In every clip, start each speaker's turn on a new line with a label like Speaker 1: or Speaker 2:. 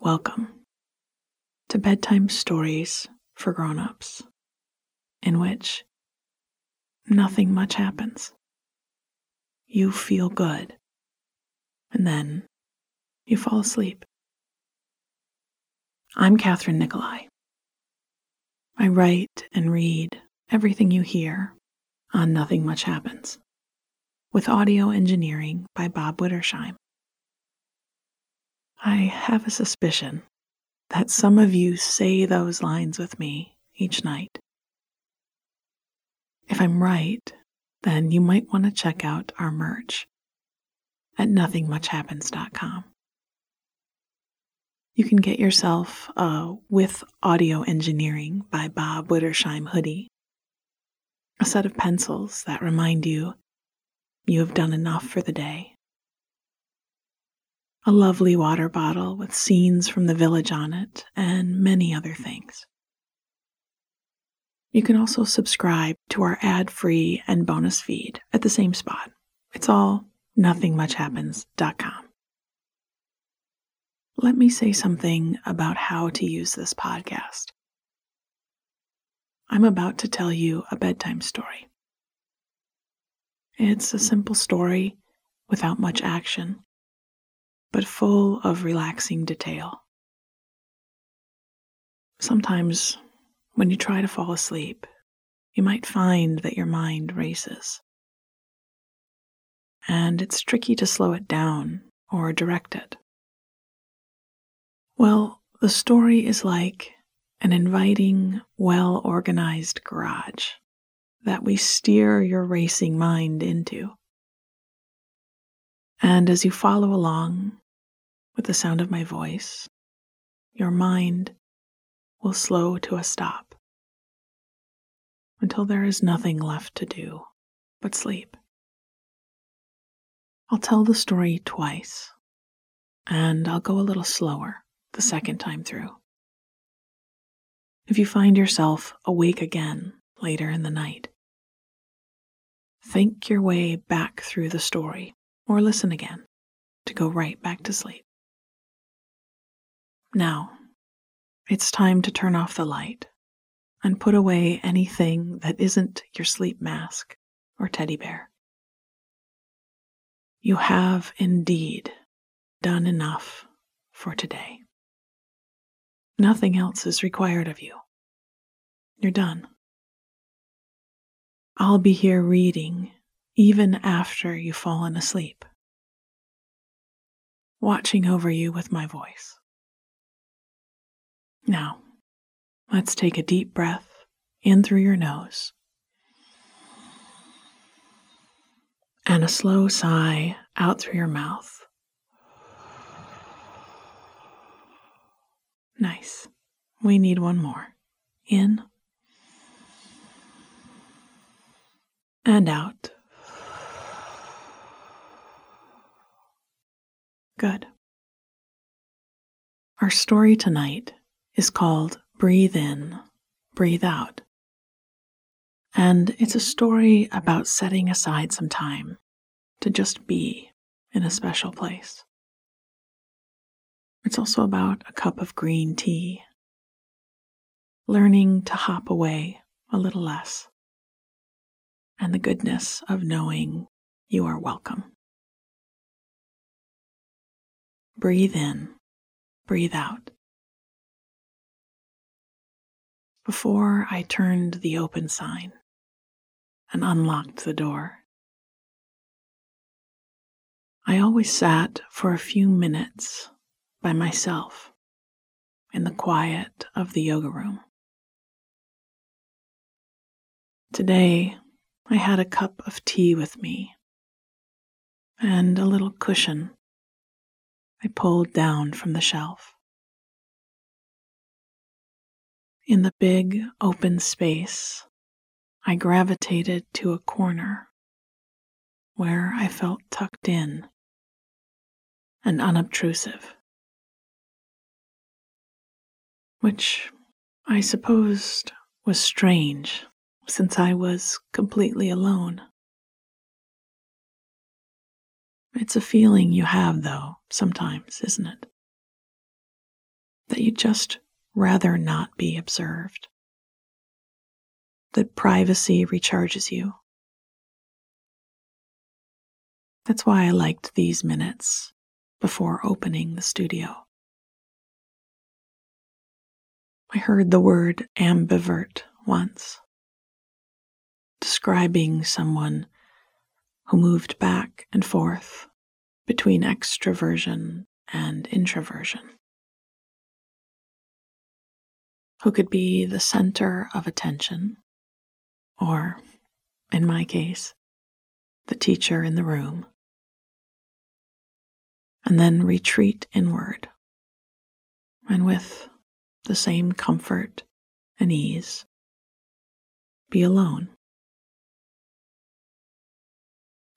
Speaker 1: Welcome to Bedtime Stories for Grown-ups, in which nothing much happens. You feel good, and then you fall asleep. I'm Kathryn Nicolai. I write and read everything you hear on Nothing Much Happens, with audio engineering by Bob Wittersheim. I have a suspicion that some of you say those lines with me each night. If I'm right, then you might want to check out our merch at nothingmuchhappens.com. You can get yourself a With Audio Engineering by Bob Wittersheim hoodie, a set of pencils that remind you you have done enough for the day, a lovely water bottle with scenes from the village on it, and many other things. You can also subscribe to our ad free and bonus feed at the same spot. It's all nothingmuchhappens.com. Let me say something about how to use this podcast. I'm about to tell you a bedtime story. It's a simple story without much action but full of relaxing detail. Sometimes, when you try to fall asleep, you might find that your mind races. And it's tricky to slow it down or direct it. Well, the story is like an inviting, well organized garage that we steer your racing mind into. And as you follow along, with the sound of my voice, your mind will slow to a stop until there is nothing left to do but sleep. I'll tell the story twice, and I'll go a little slower the mm-hmm. second time through. If you find yourself awake again later in the night, think your way back through the story or listen again to go right back to sleep. Now, it's time to turn off the light and put away anything that isn't your sleep mask or teddy bear. You have indeed done enough for today. Nothing else is required of you. You're done. I'll be here reading even after you've fallen asleep, watching over you with my voice. Now, let's take a deep breath in through your nose and a slow sigh out through your mouth. Nice. We need one more. In and out. Good. Our story tonight is called Breathe In, Breathe Out. And it's a story about setting aside some time to just be in a special place. It's also about a cup of green tea, learning to hop away a little less, and the goodness of knowing you are welcome. Breathe in, breathe out. before I turned the open sign and unlocked the door. I always sat for a few minutes by myself in the quiet of the yoga room. Today, I had a cup of tea with me and a little cushion I pulled down from the shelf. In the big open space, I gravitated to a corner where I felt tucked in and unobtrusive, which I supposed was strange since I was completely alone. It's a feeling you have, though, sometimes, isn't it? that you'd just rather not be observed, that privacy recharges you. That's why I liked these minutes before opening the studio. I heard the word ambivert once, describing someone who moved back and forth between extroversion and introversion, who could be the center of attention, or, in my case, the teacher in the room, and then retreat inward, and with the same comfort and ease, be alone.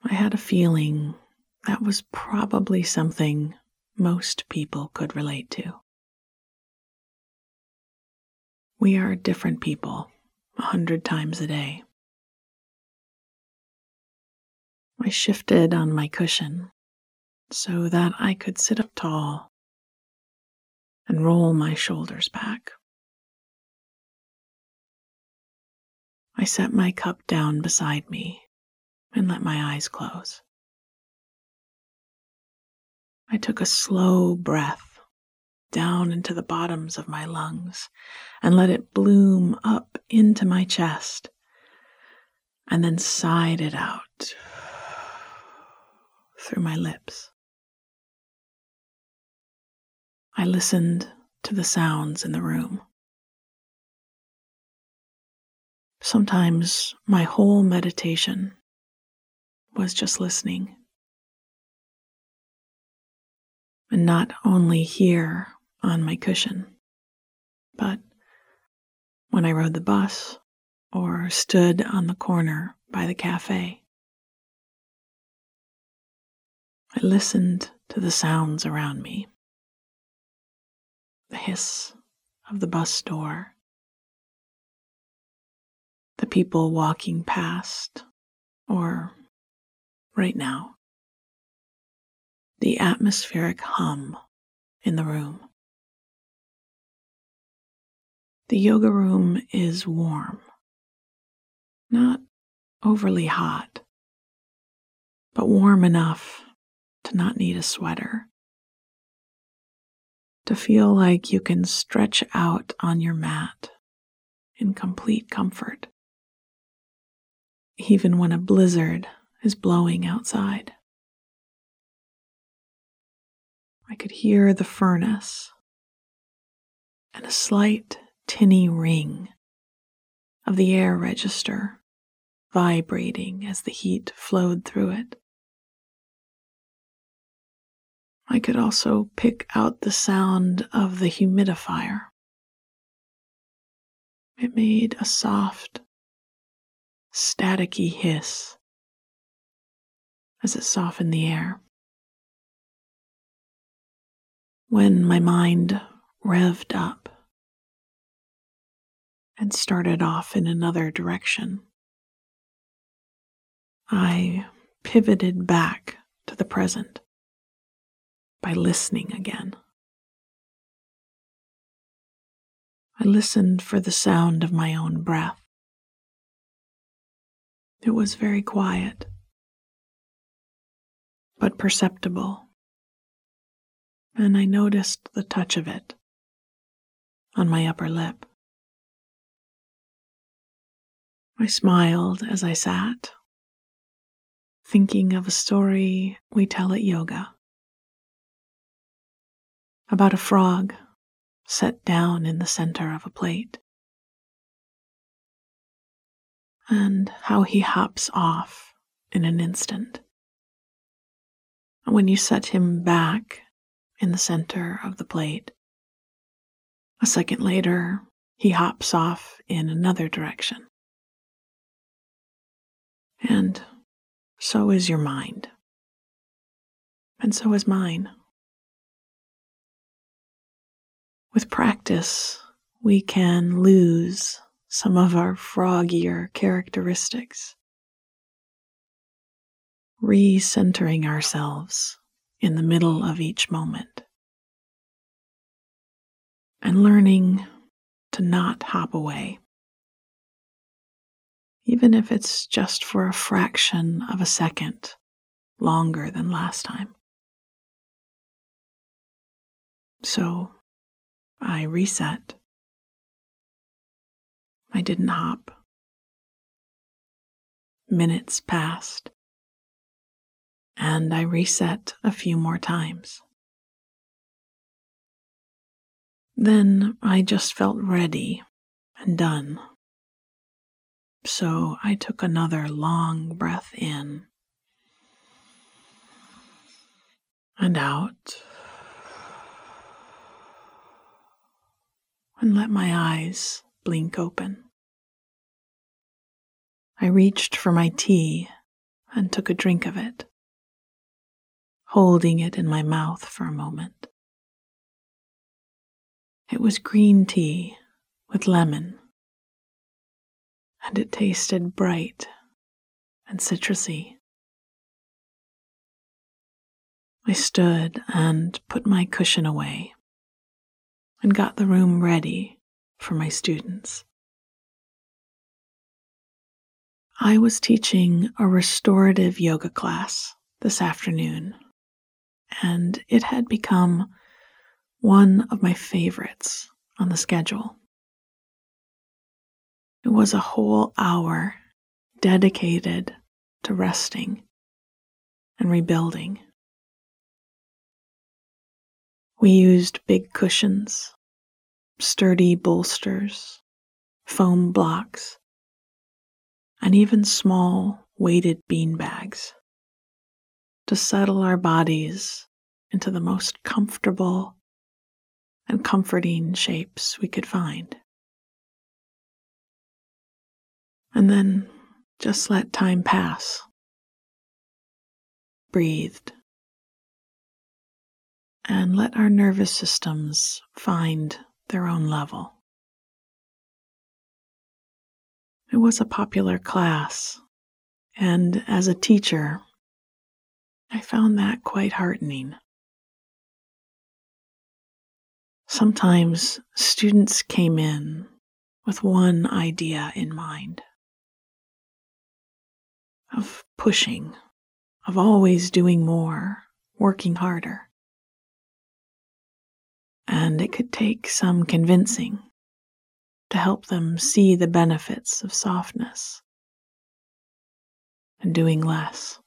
Speaker 1: I had a feeling that was probably something most people could relate to. We are different people a hundred times a day. I shifted on my cushion so that I could sit up tall and roll my shoulders back. I set my cup down beside me and let my eyes close. I took a slow breath down into the bottoms of my lungs and let it bloom up into my chest and then sighed it out through my lips. I listened to the sounds in the room. Sometimes my whole meditation was just listening. And not only here on my cushion, but when I rode the bus or stood on the corner by the cafe. I listened to the sounds around me the hiss of the bus door, the people walking past, or right now. The atmospheric hum in the room. The yoga room is warm, not overly hot, but warm enough to not need a sweater. To feel like you can stretch out on your mat in complete comfort, even when a blizzard is blowing outside. I could hear the furnace and a slight tinny ring of the air register vibrating as the heat flowed through it. I could also pick out the sound of the humidifier. It made a soft, staticky hiss as it softened the air. When my mind revved up and started off in another direction, I pivoted back to the present by listening again. I listened for the sound of my own breath. It was very quiet but perceptible, and I noticed the touch of it on my upper lip. I smiled as I sat, thinking of a story we tell at yoga. About a frog set down in the center of a plate, and how he hops off in an instant when you set him back in the center of the plate. A second later, he hops off in another direction. And so is your mind. And so is mine. With practice, we can lose some of our froggier characteristics recentering ourselves in the middle of each moment. and learning to not hop away, even if it's just for a fraction of a second longer than last time. So I reset. I didn't hop. Minutes passed, and I reset a few more times. Then I just felt ready and done. So I took another long breath in and out, and let my eyes blink open. I reached for my tea and took a drink of it, holding it in my mouth for a moment. It was green tea with lemon, and it tasted bright and citrusy. I stood and put my cushion away and got the room ready for my students. I was teaching a restorative yoga class this afternoon, and it had become one of my favorites on the schedule. It was a whole hour dedicated to resting and rebuilding. We used big cushions, sturdy bolsters, foam blocks, and even small weighted bean bags to settle our bodies into the most comfortable and comforting shapes we could find. And then just let time pass. Breathed. And let our nervous systems find their own level. It was a popular class, and as a teacher, I found that quite heartening. Sometimes students came in with one idea in mind of pushing, of always doing more, working harder. And it could take some convincing to help them see the benefits of softness and doing less.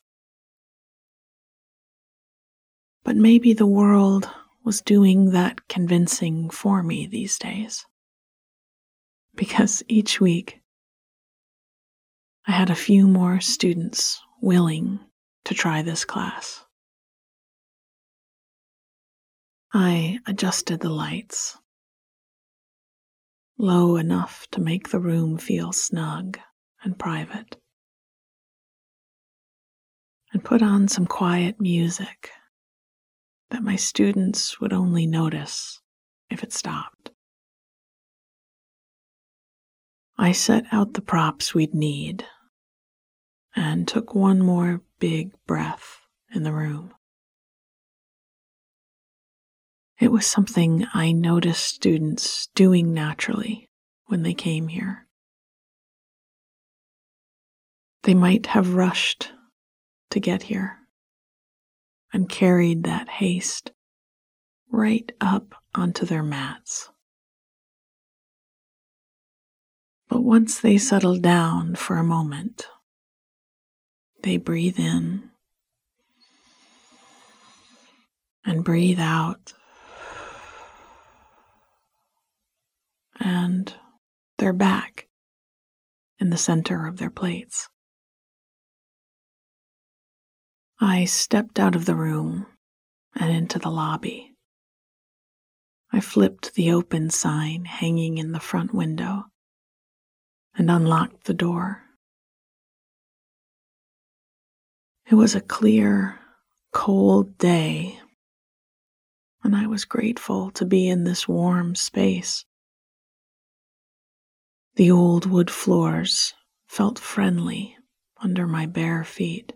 Speaker 1: But maybe the world was doing that convincing for me these days. Because each week I had a few more students willing to try this class. I adjusted the lights low enough to make the room feel snug and private, and put on some quiet music that my students would only notice if it stopped. I set out the props we'd need and took one more big breath in the room. It was something I noticed students doing naturally when they came here. They might have rushed to get here and carried that haste right up onto their mats. But once they settle down for a moment, they breathe in and breathe out, and they're back in the center of their plates. I stepped out of the room and into the lobby. I flipped the open sign hanging in the front window and unlocked the door. It was a clear, cold day, and I was grateful to be in this warm space. The old wood floors felt friendly under my bare feet.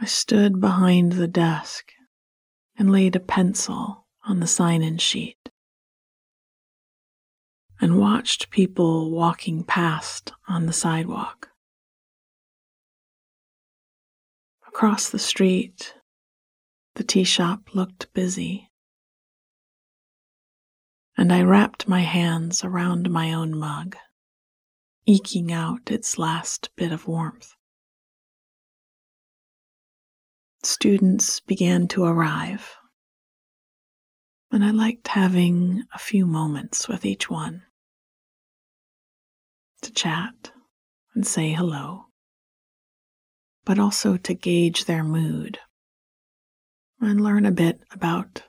Speaker 1: I stood behind the desk and laid a pencil on the sign in sheet and watched people walking past on the sidewalk. Across the street, the tea shop looked busy, and I wrapped my hands around my own mug, eking out its last bit of warmth. Students began to arrive, and I liked having a few moments with each one. To chat and say hello, but also to gauge their mood. And learn a bit about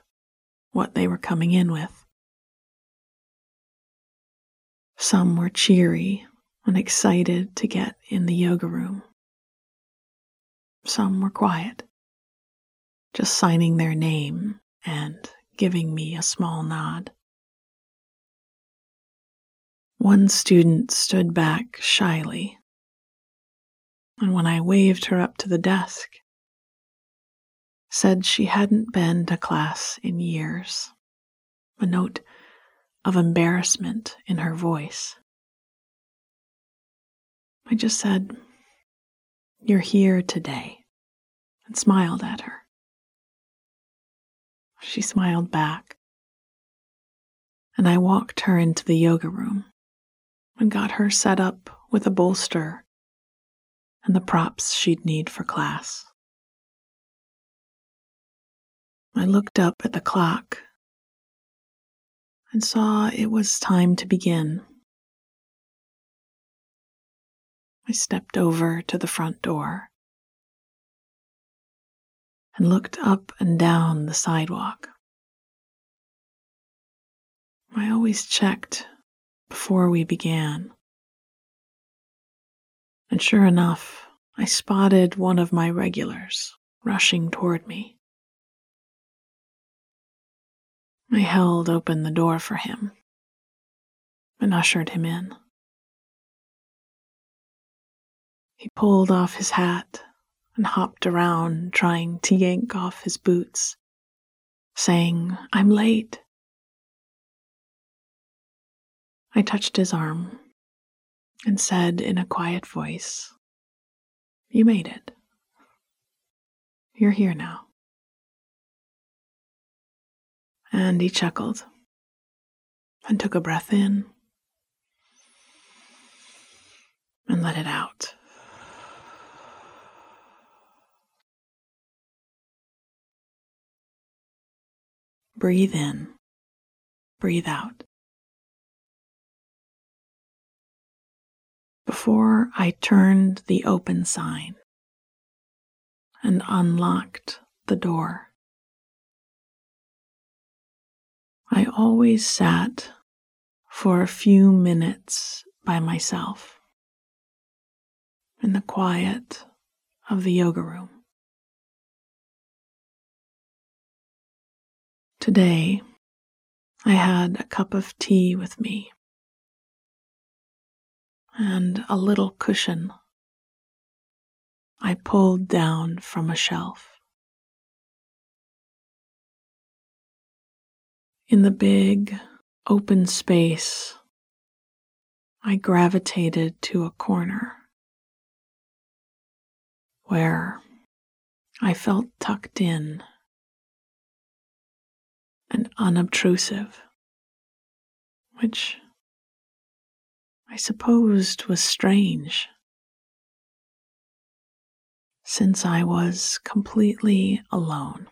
Speaker 1: what they were coming in with. Some were cheery and excited to get in the yoga room. Some were quiet, just signing their name and giving me a small nod. One student stood back shyly, and when I waved her up to the desk, said she hadn't been to class in years, a note of embarrassment in her voice. I just said, You're here today, and smiled at her. She smiled back, and I walked her into the yoga room and got her set up with a bolster and the props she'd need for class. I looked up at the clock and saw it was time to begin. I stepped over to the front door and looked up and down the sidewalk. I always checked before we began. And sure enough, I spotted one of my regulars rushing toward me. I held open the door for him and ushered him in. He pulled off his hat and hopped around trying to yank off his boots, saying, I'm late. I touched his arm and said in a quiet voice, You made it. You're here now. And he chuckled and took a breath in and let it out. Breathe in, breathe out. before I turned the open sign and unlocked the door. I always sat for a few minutes by myself in the quiet of the yoga room. Today, I had a cup of tea with me and a little cushion I pulled down from a shelf. In the big, open space, I gravitated to a corner where I felt tucked in and unobtrusive, which I supposed was strange, since I was completely alone.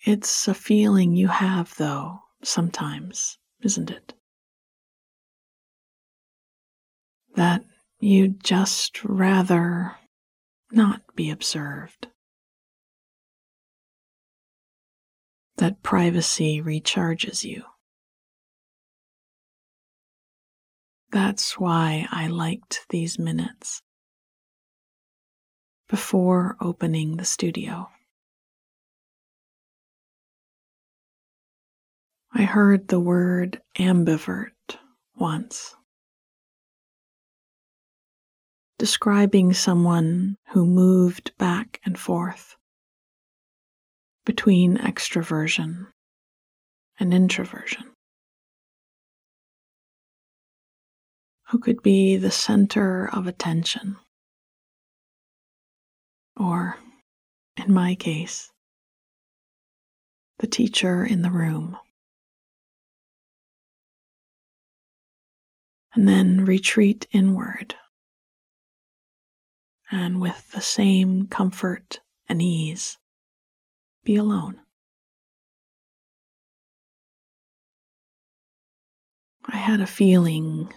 Speaker 1: It's a feeling you have, though, sometimes, isn't it? That you'd just rather not be observed. That privacy recharges you. That's why I liked these minutes before opening the studio. I heard the word ambivert once, describing someone who moved back and forth between extroversion and introversion? Who could be the center of attention? Or, in my case, the teacher in the room. And then retreat inward. And with the same comfort and ease, be alone. I had a feeling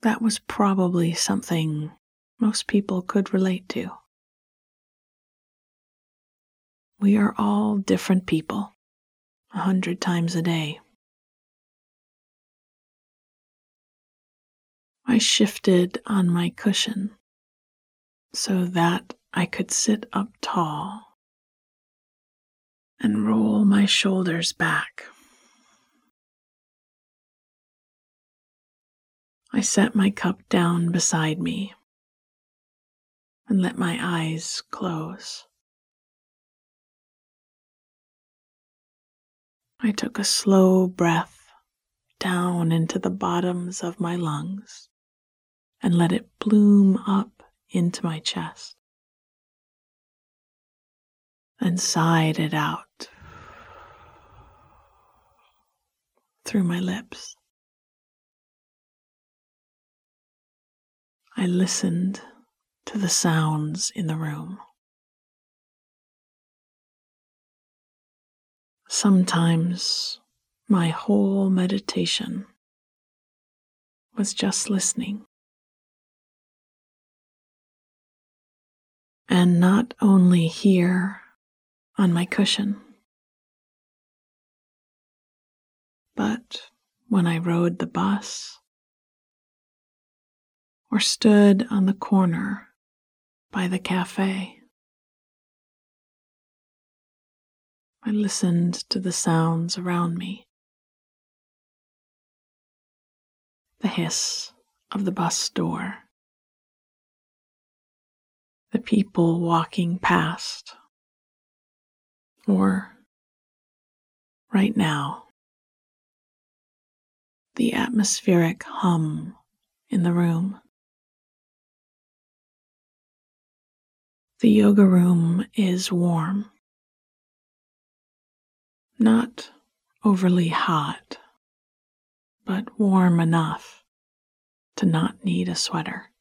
Speaker 1: that was probably something most people could relate to. We are all different people, a hundred times a day. I shifted on my cushion so that I could sit up tall and roll my shoulders back. I set my cup down beside me and let my eyes close. I took a slow breath down into the bottoms of my lungs and let it bloom up into my chest. Then sighed it out through my lips. I listened to the sounds in the room. Sometimes my whole meditation was just listening. And not only here on my cushion, but when I rode the bus or stood on the corner by the cafe. I listened to the sounds around me. The hiss of the bus door. The people walking past. Or, right now, the atmospheric hum in the room. The yoga room is warm, not overly hot, but warm enough to not need a sweater.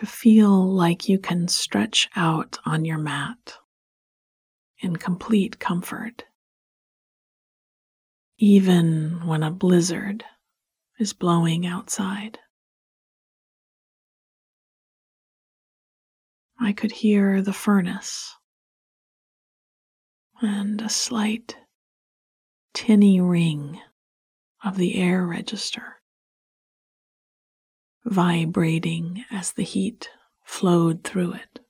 Speaker 1: To feel like you can stretch out on your mat in complete comfort, even when a blizzard is blowing outside. I could hear the furnace and a slight tinny ring of the air register vibrating as the heat flowed through it.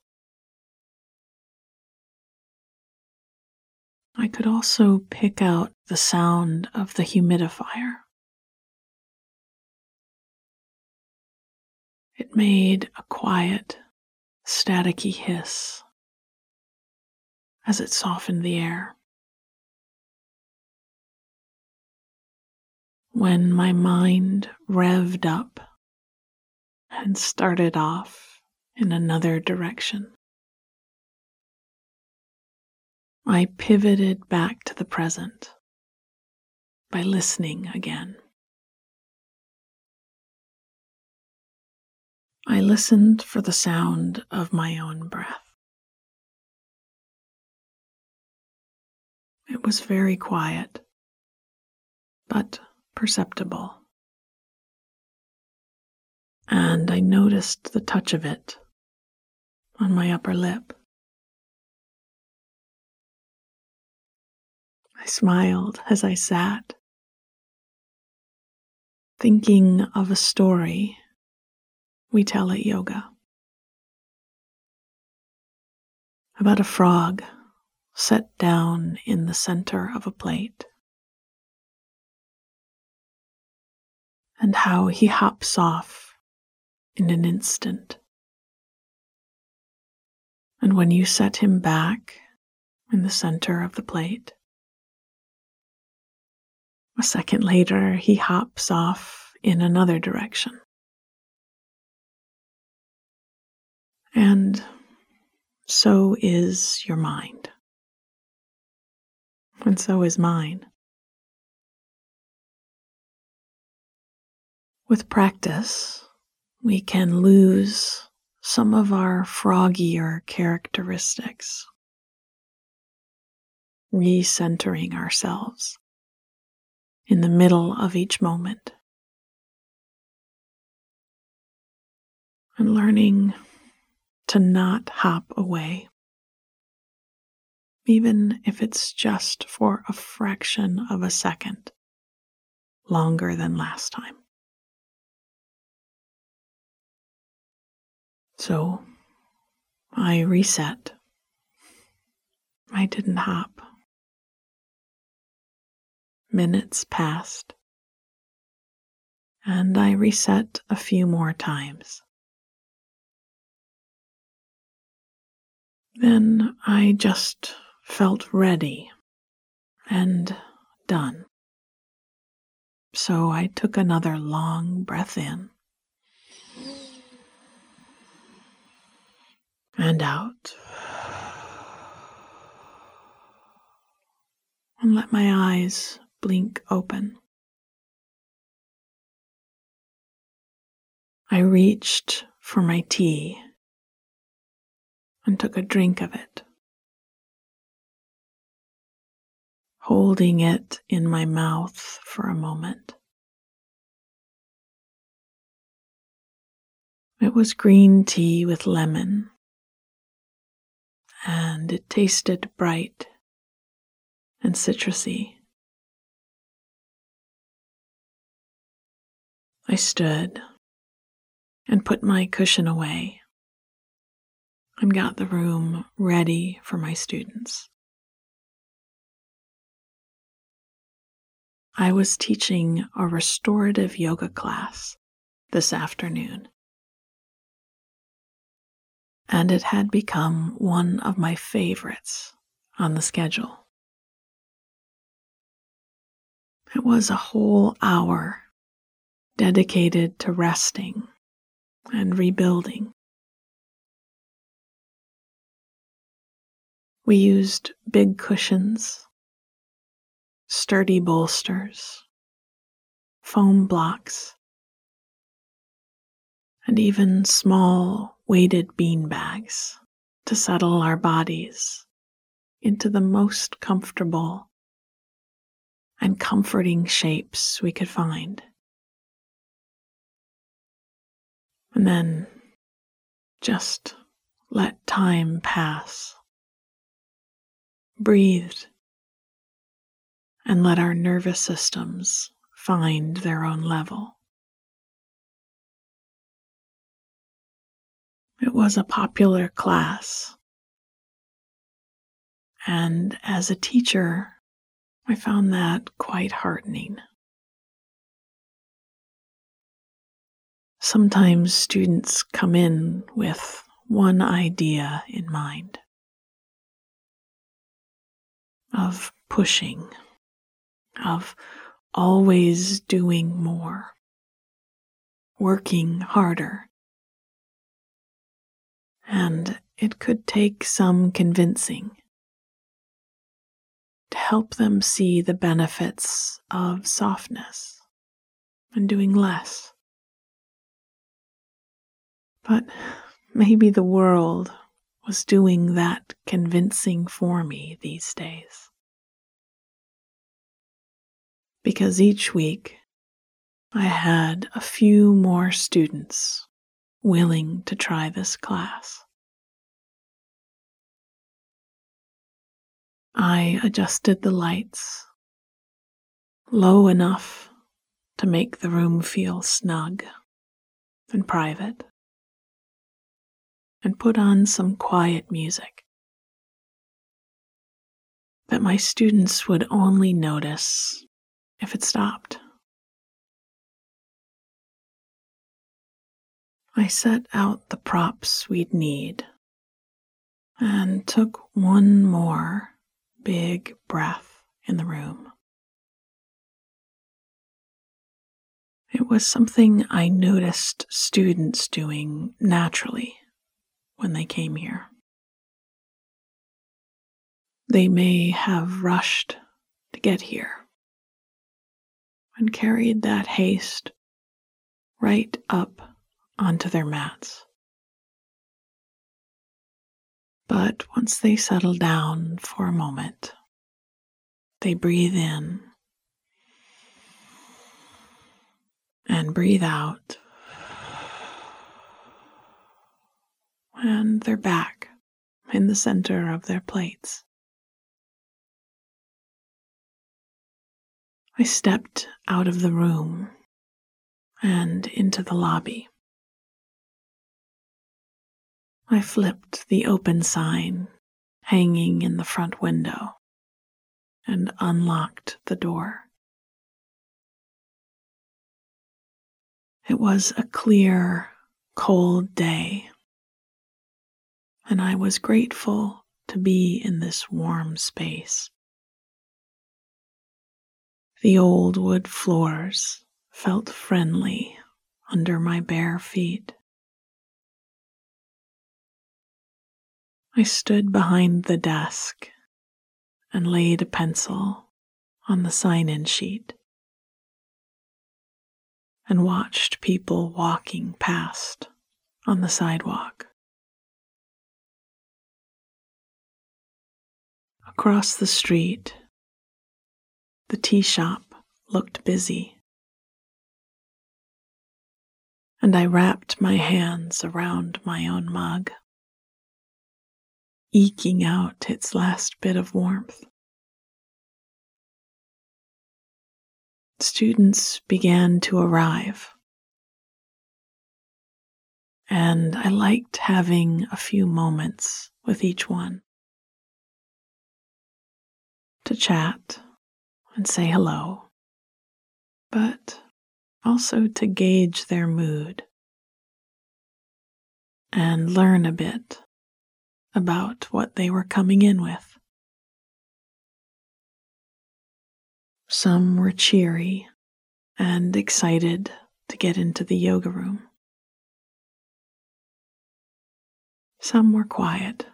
Speaker 1: I could also pick out the sound of the humidifier. It made a quiet staticky hiss as it softened the air. When my mind revved up and started off in another direction, I pivoted back to the present by listening again. I listened for the sound of my own breath. It was very quiet, but perceptible. And I noticed the touch of it on my upper lip. I smiled as I sat, thinking of a story we tell at yoga. About a frog set down in the center of a plate, and how he hops off in an instant, And when you set him back in the center of the plate, a second later he hops off in another direction. And so is your mind. And so is mine. With practice, we can lose some of our froggier characteristics, recentering ourselves in the middle of each moment, and learning to not hop away, even if it's just for a fraction of a second longer than last time. So I reset. I didn't hop. Minutes passed, and I reset a few more times. Then I just felt ready and done. So I took another long breath in and out. And let my eyes blink open. I reached for my tea and took a drink of it, holding it in my mouth for a moment. It was green tea with lemon, and it tasted bright and citrusy. I stood and put my cushion away and got the room ready for my students. I was teaching a restorative yoga class this afternoon, and it had become one of my favorites on the schedule. It was a whole hour dedicated to resting and rebuilding We used big cushions, sturdy bolsters, foam blocks, and even small weighted bean bags to settle our bodies into the most comfortable and comforting shapes we could find. And then just let time pass Breathe and let our nervous systems find their own level. It was a popular class, and as a teacher, I found that quite heartening. Sometimes students come in with one idea in mind of pushing, of always doing more, working harder. And it could take some convincing to help them see the benefits of softness and doing less. But maybe the world was doing that convincing for me these days. Because each week I had a few more students willing to try this class. I adjusted the lights low enough to make the room feel snug and private and put on some quiet music that my students would only notice if it stopped. I set out the props we'd need and took one more big breath in the room. It was something I noticed students doing naturally when they came here. They may have rushed to get here and carried that haste right up onto their mats. But once they settle down for a moment, they breathe in and breathe out. And they're back in the center of their plates. I stepped out of the room and into the lobby. I flipped the open sign hanging in the front window and unlocked the door. It was a clear, cold day, and I was grateful to be in this warm space. The old wood floors felt friendly under my bare feet. I stood behind the desk and laid a pencil on the sign in sheet and watched people walking past on the sidewalk. Across the street, the tea shop looked busy and I wrapped my hands around my own mug, eking out its last bit of warmth. Students began to arrive, and I liked having a few moments with each one. To chat and say hello, but also to gauge their mood and learn a bit about what they were coming in with. Some were cheery and excited to get into the yoga room. Some were quiet,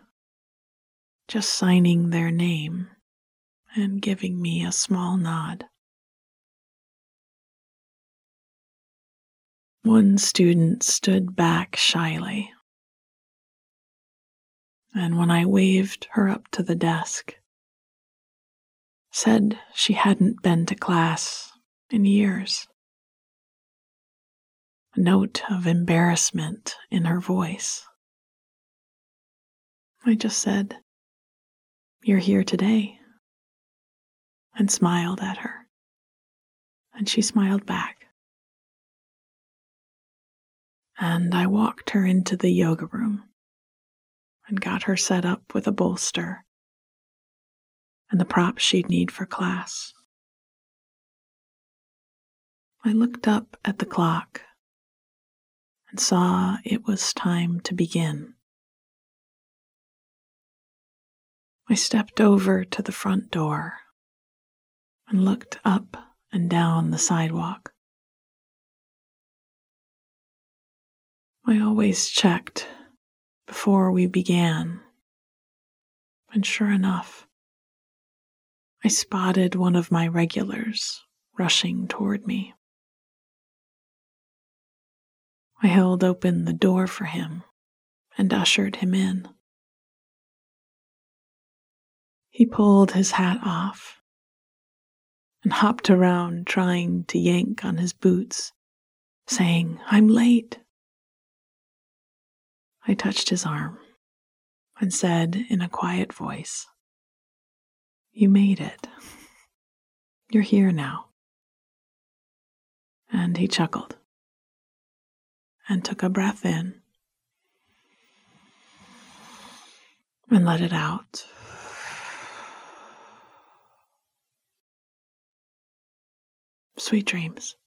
Speaker 1: just signing their name and giving me a small nod. One student stood back shyly, and when I waved her up to the desk, said she hadn't been to class in years. A note of embarrassment in her voice. I just said, You're here today, and smiled at her, and she smiled back and I walked her into the yoga room and got her set up with a bolster and the props she'd need for class. I looked up at the clock and saw it was time to begin. I stepped over to the front door and looked up and down the sidewalk. I always checked before we began, and sure enough, I spotted one of my regulars rushing toward me. I held open the door for him and ushered him in. He pulled his hat off and hopped around trying to yank on his boots, saying, I'm late. I touched his arm and said in a quiet voice, You made it. You're here now. And he chuckled and took a breath in and let it out. Sweet dreams.